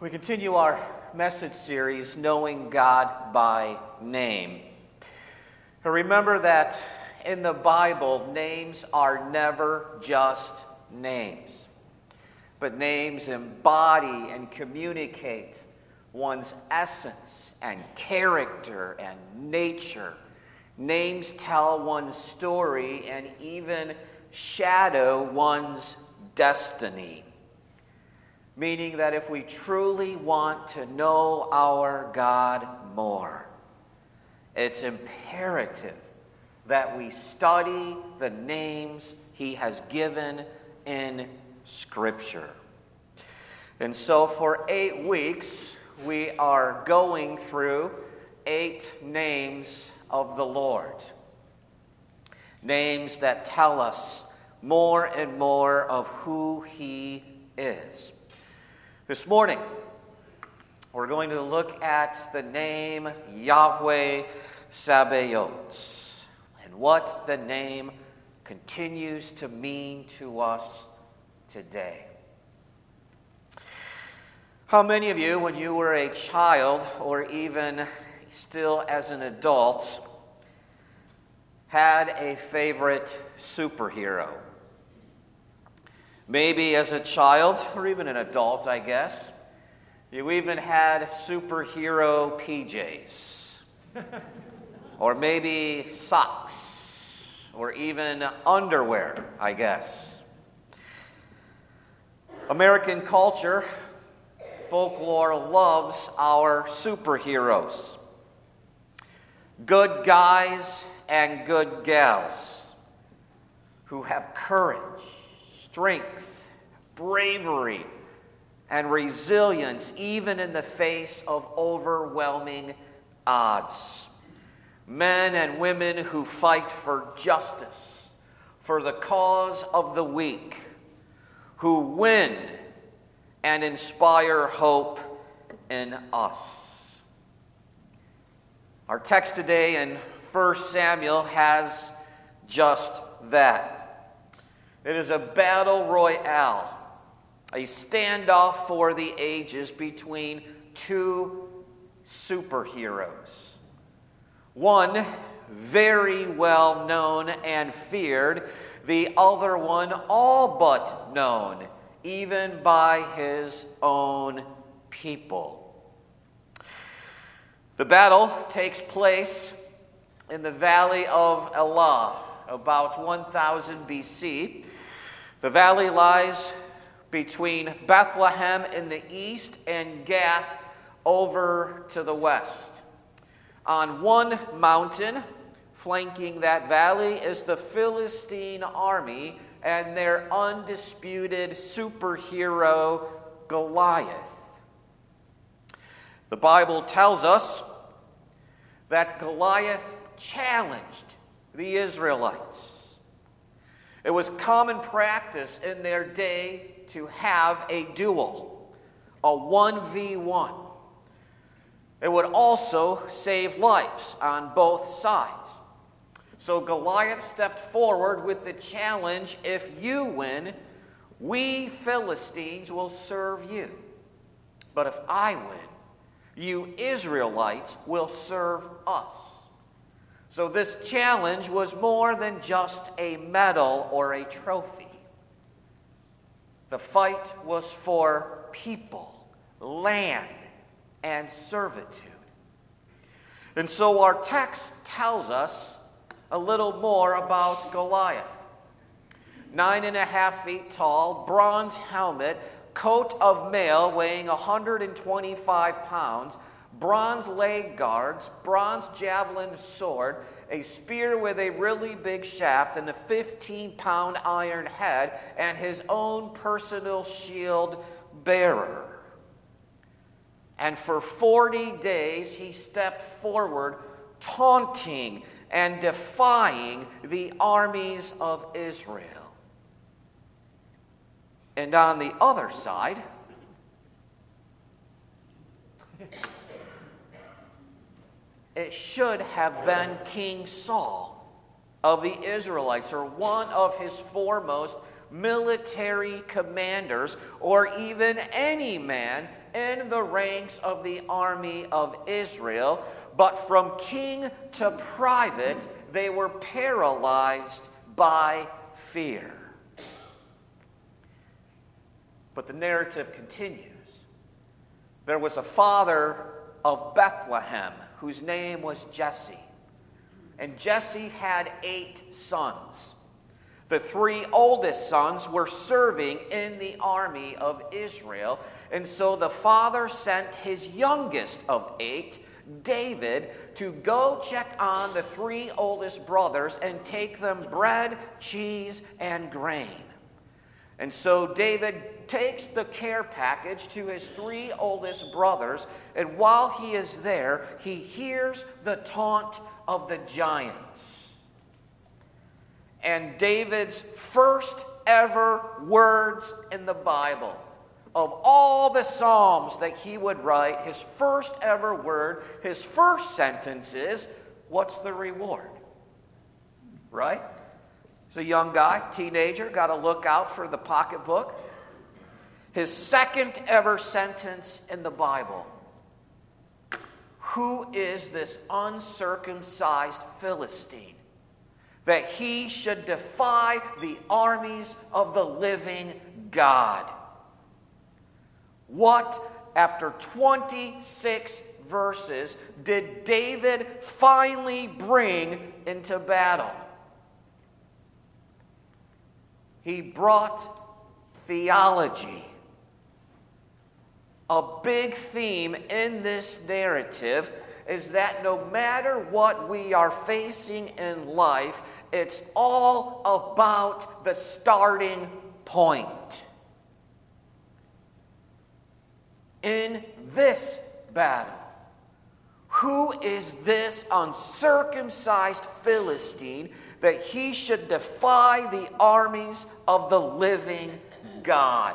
We continue our message series, Knowing God by Name. remember that in the Bible, names are never just names, but names embody and communicate one's essence and character and nature. Names tell one's story and even shadow one's destiny meaning that if we truly want to know our God more, it's imperative that we study the names He has given in Scripture. And so, for eight weeks, we are going through eight names of the Lord. Names that tell us more and more of who He is. This morning, we're going to look at the name Yahweh Sabaoth and what the name continues to mean to us today. How many of you, when you were a child or even still as an adult, had a favorite superhero? Maybe as a child, or even an adult, I guess, you even had superhero PJs. or maybe socks, or even underwear, I guess. American culture, folklore loves our superheroes. Good guys and good gals who have courage strength, bravery, and resilience, even in the face of overwhelming odds. Men and women who fight for justice, for the cause of the weak, who win and inspire hope in us. Our text today in 1 Samuel has just that. It is a battle royale, a standoff for the ages between two superheroes. One very well known and feared, the other one all but known, even by his own people. The battle takes place in the valley of Elah, about 1000 BC. The valley lies between Bethlehem in the east and Gath over to the west. On one mountain, flanking that valley, is the Philistine army and their undisputed superhero Goliath. The Bible tells us that Goliath challenged the Israelites. It was common practice in their day to have a duel, a 1v1. It would also save lives on both sides. So Goliath stepped forward with the challenge if you win, we Philistines will serve you. But if I win, you Israelites will serve us. So, this challenge was more than just a medal or a trophy. The fight was for people, land, and servitude. And so, our text tells us a little more about Goliath. Nine and a half feet tall, bronze helmet, coat of mail weighing 125 pounds, bronze leg guards, bronze javelin sword, a spear with a really big shaft, and a 15 pound iron head, and his own personal shield bearer. And for 40 days he stepped forward, taunting and defying the armies of Israel. And on the other side, it should have been King Saul of the Israelites, or one of his foremost military commanders, or even any man in the ranks of the army of Israel, but from king to private, they were paralyzed by fear. But the narrative continues. There was a father of Bethlehem whose name was Jesse. And Jesse had eight sons. The three oldest sons were serving in the army of Israel. And so the father sent his youngest of eight, David, to go check on the three oldest brothers and take them bread, cheese, and grain. And so David takes the care package to his three oldest brothers, and while he is there, he hears the taunt of the giants. And David's first ever words in the Bible, of all the Psalms that he would write, his first ever word, his first sentence is, What's the reward? Right? He's a young guy, teenager, got to look out for the pocketbook. His second ever sentence in the Bible Who is this uncircumcised Philistine that he should defy the armies of the living God? What, after 26 verses, did David finally bring into battle? He brought theology. A big theme in this narrative is that no matter what we are facing in life, it's all about the starting point. In this battle, who is this uncircumcised Philistine that he should defy the armies of the living God.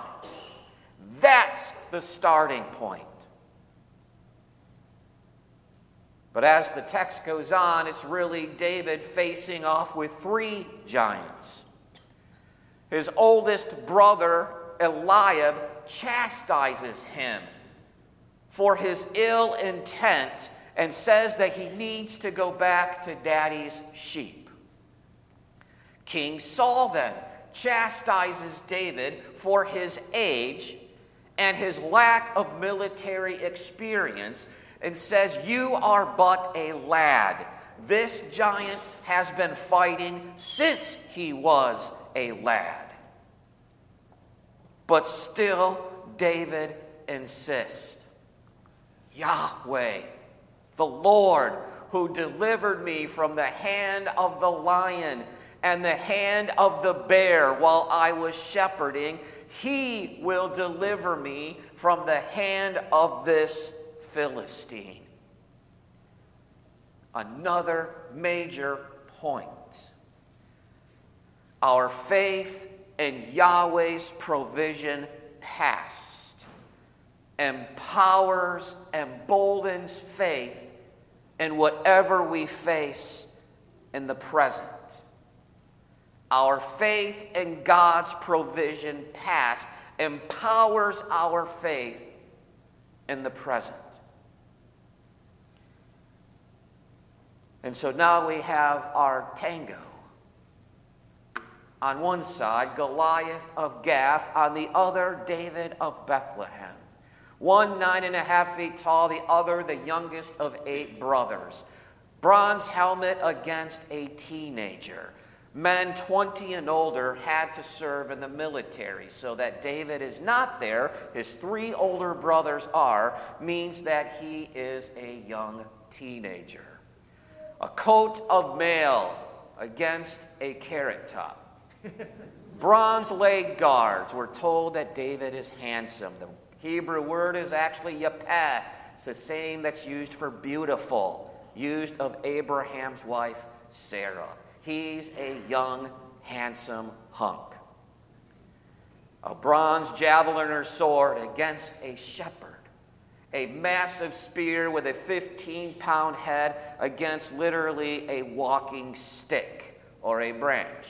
That's the starting point. But as the text goes on, it's really David facing off with three giants. His oldest brother, Eliab, chastises him for his ill intent and says that he needs to go back to daddy's sheep. King Saul then chastises David for his age and his lack of military experience and says, You are but a lad. This giant has been fighting since he was a lad. But still, David insists Yahweh, the Lord, who delivered me from the hand of the lion and the hand of the bear while I was shepherding. He will deliver me from the hand of this Philistine. Another major point. Our faith in Yahweh's provision past empowers, emboldens faith in whatever we face in the present. Our faith in God's provision past empowers our faith in the present. And so now we have our tango. On one side, Goliath of Gath, on the other, David of Bethlehem. One nine and a half feet tall, the other the youngest of eight brothers. Bronze helmet against a teenager men 20 and older had to serve in the military. So that David is not there, his three older brothers are, means that he is a young teenager. A coat of mail against a carrot top. Bronze leg guards were told that David is handsome. The Hebrew word is actually yapeh. It's the same that's used for beautiful, used of Abraham's wife, Sarah. He's a young, handsome hunk. A bronze javelin or sword against a shepherd. A massive spear with a 15 pound head against literally a walking stick or a branch.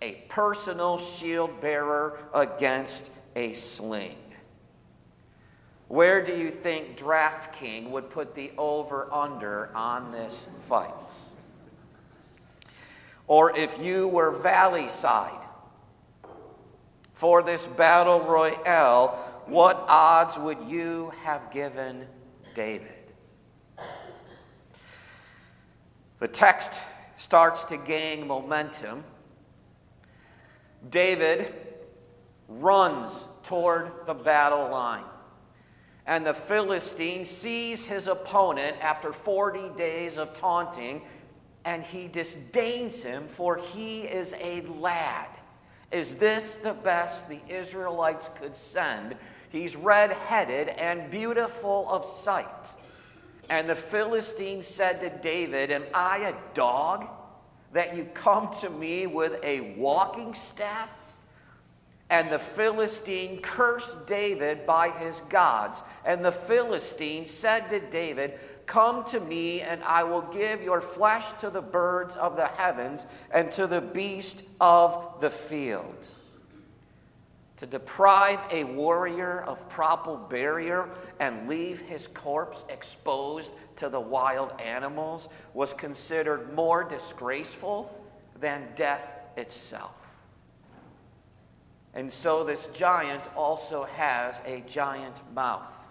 A personal shield bearer against a sling. where do you think DraftKings would put the over under on this fight? Or if you were Valley Side for this battle royale, what odds would you have given David? The text starts to gain momentum. David runs toward the battle line. And the Philistine sees his opponent after 40 days of taunting, and he disdains him, for he is a lad. Is this the best the Israelites could send? He's red headed and beautiful of sight. And the Philistine said to David, Am I a dog that you come to me with a walking staff? And the Philistine cursed David by his gods. And the Philistine said to David, Come to me, and I will give your flesh to the birds of the heavens and to the beast of the field. To deprive a warrior of proper burial and leave his corpse exposed to the wild animals was considered more disgraceful than death itself. And so this giant also has a giant mouth.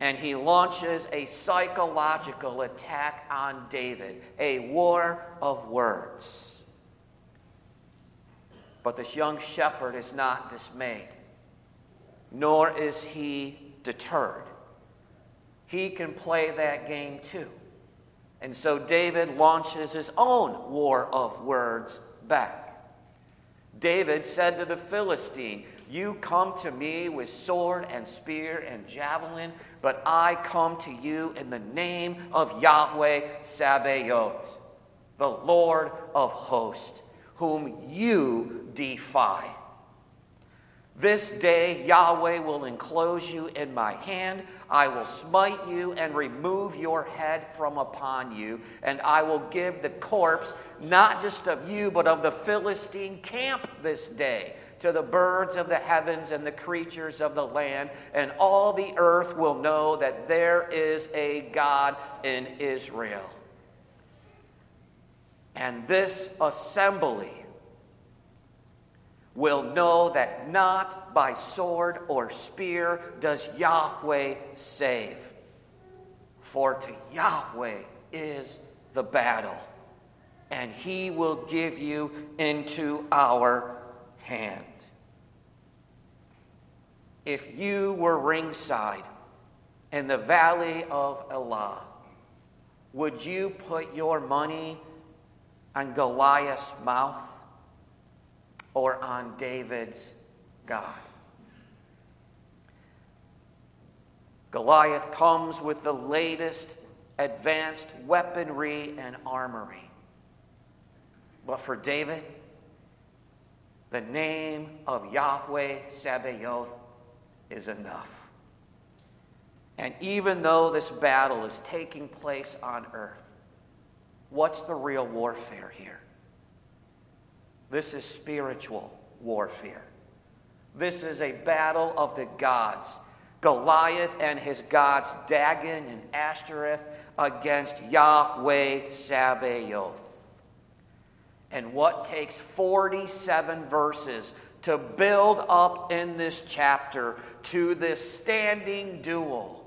And he launches a psychological attack on David, a war of words. But this young shepherd is not dismayed, nor is he deterred. He can play that game too. And so David launches his own war of words back. David said to the Philistine, You come to me with sword and spear and javelin, but I come to you in the name of Yahweh Sabaoth, the Lord of hosts, whom you defy. This day Yahweh will enclose you in my hand. I will smite you and remove your head from upon you, and I will give the corpse, not just of you, but of the Philistine camp this day, to the birds of the heavens and the creatures of the land, and all the earth will know that there is a God in Israel. And this assembly will know that not by sword or spear does Yahweh save. For to Yahweh is the battle, and he will give you into our hand. If you were ringside in the valley of Elah, would you put your money on Goliath's mouth? or on David's God. Goliath comes with the latest advanced weaponry and armory. But for David, the name of Yahweh Sabaoth is enough. And even though this battle is taking place on earth, what's the real warfare here? This is spiritual warfare. This is a battle of the gods. Goliath and his gods, Dagon and Ashtoreth, against Yahweh Sabaoth. And what takes 47 verses to build up in this chapter to this standing duel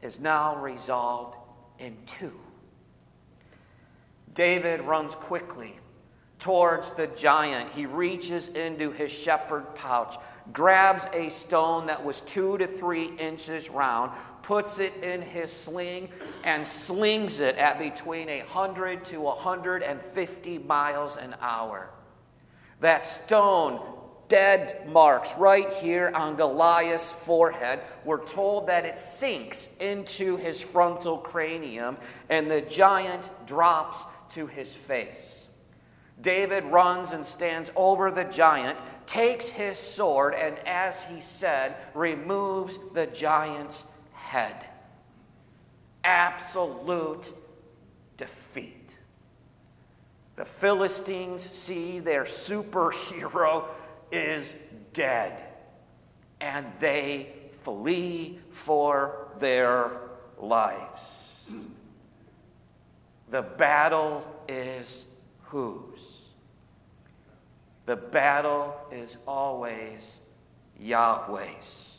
is now resolved in two. David runs quickly towards the giant. He reaches into his shepherd pouch, grabs a stone that was two to three inches round, puts it in his sling, and slings it at between 100 to 150 miles an hour. That stone dead marks right here on Goliath's forehead. We're told that it sinks into his frontal cranium, and the giant drops to his face. David runs and stands over the giant, takes his sword, and as he said, removes the giant's head. Absolute defeat. The Philistines see their superhero is dead, and they flee for their lives. The battle is whose? The battle is always Yahweh's.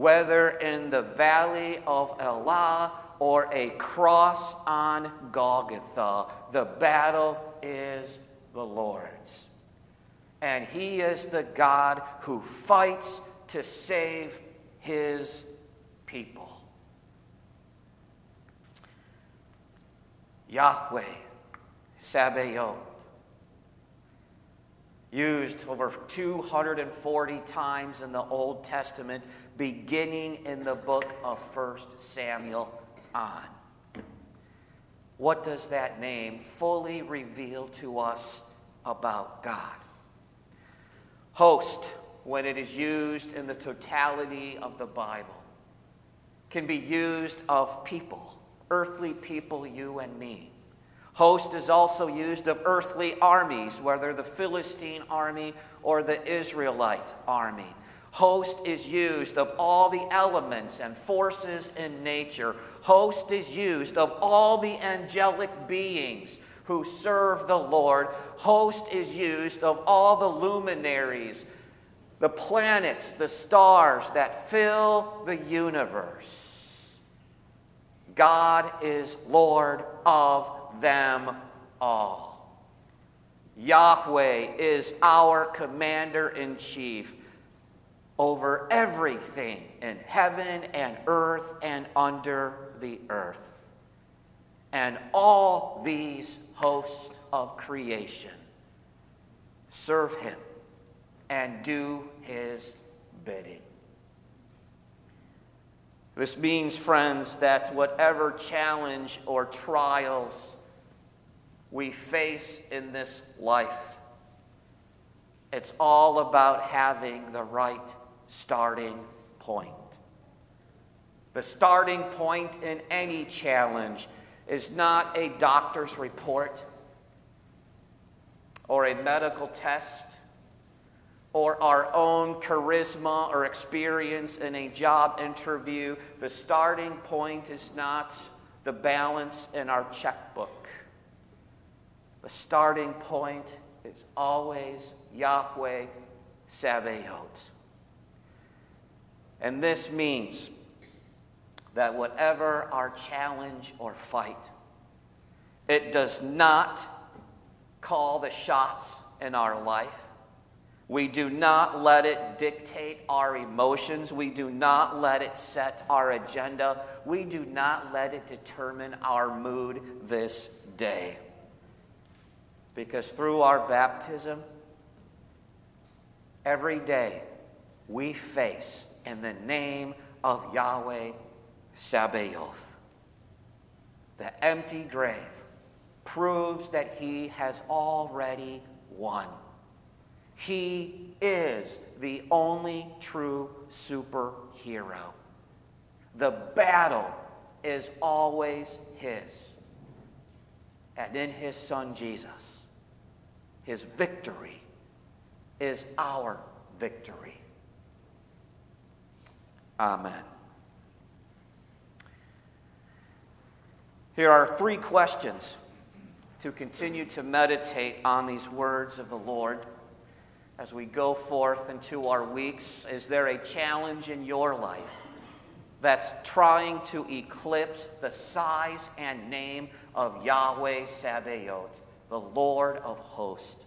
Whether in the valley of Elah or a cross on Golgotha, the battle is the Lord's. And He is the God who fights to save His people. Yahweh, Sabaoth, used over 240 times in the Old Testament, beginning in the book of 1 Samuel on. What does that name fully reveal to us about God? Host, when it is used in the totality of the Bible, can be used of people, earthly people, you and me. Host is also used of earthly armies, whether the Philistine army or the Israelite army. Host is used of all the elements and forces in nature. Host is used of all the angelic beings who serve the Lord. Host is used of all the luminaries, the planets, the stars that fill the universe. God is Lord of them all. Yahweh is our commander in chief over everything in heaven and earth and under the earth. And all these hosts of creation serve him and do his bidding. This means, friends, that whatever challenge or trials we face in this life, it's all about having the right starting point. The starting point in any challenge is not a doctor's report or a medical test or our own charisma or experience in a job interview. The starting point is not the balance in our checkbook. The starting point is always Yahweh Sabaoth. And this means that whatever our challenge or fight, it does not call the shots in our life. We do not let it dictate our emotions. We do not let it set our agenda. We do not let it determine our mood this day. Because through our baptism, every day we face in the name of Yahweh Sabaoth. The empty grave proves that he has already won. He is the only true superhero. The battle is always his. And in his son Jesus, his victory is our victory. Amen. Here are three questions to continue to meditate on these words of the Lord as we go forth into our weeks. Is there a challenge in your life that's trying to eclipse the size and name of Yahweh Sabaoth, the Lord of hosts?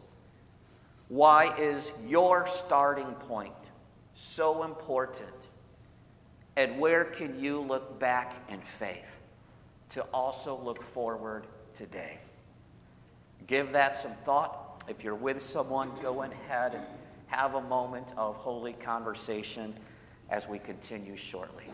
Why is your starting point so important? And where can you look back in faith to also look forward today? Give that some thought. If you're with someone, go ahead and have a moment of holy conversation as we continue shortly.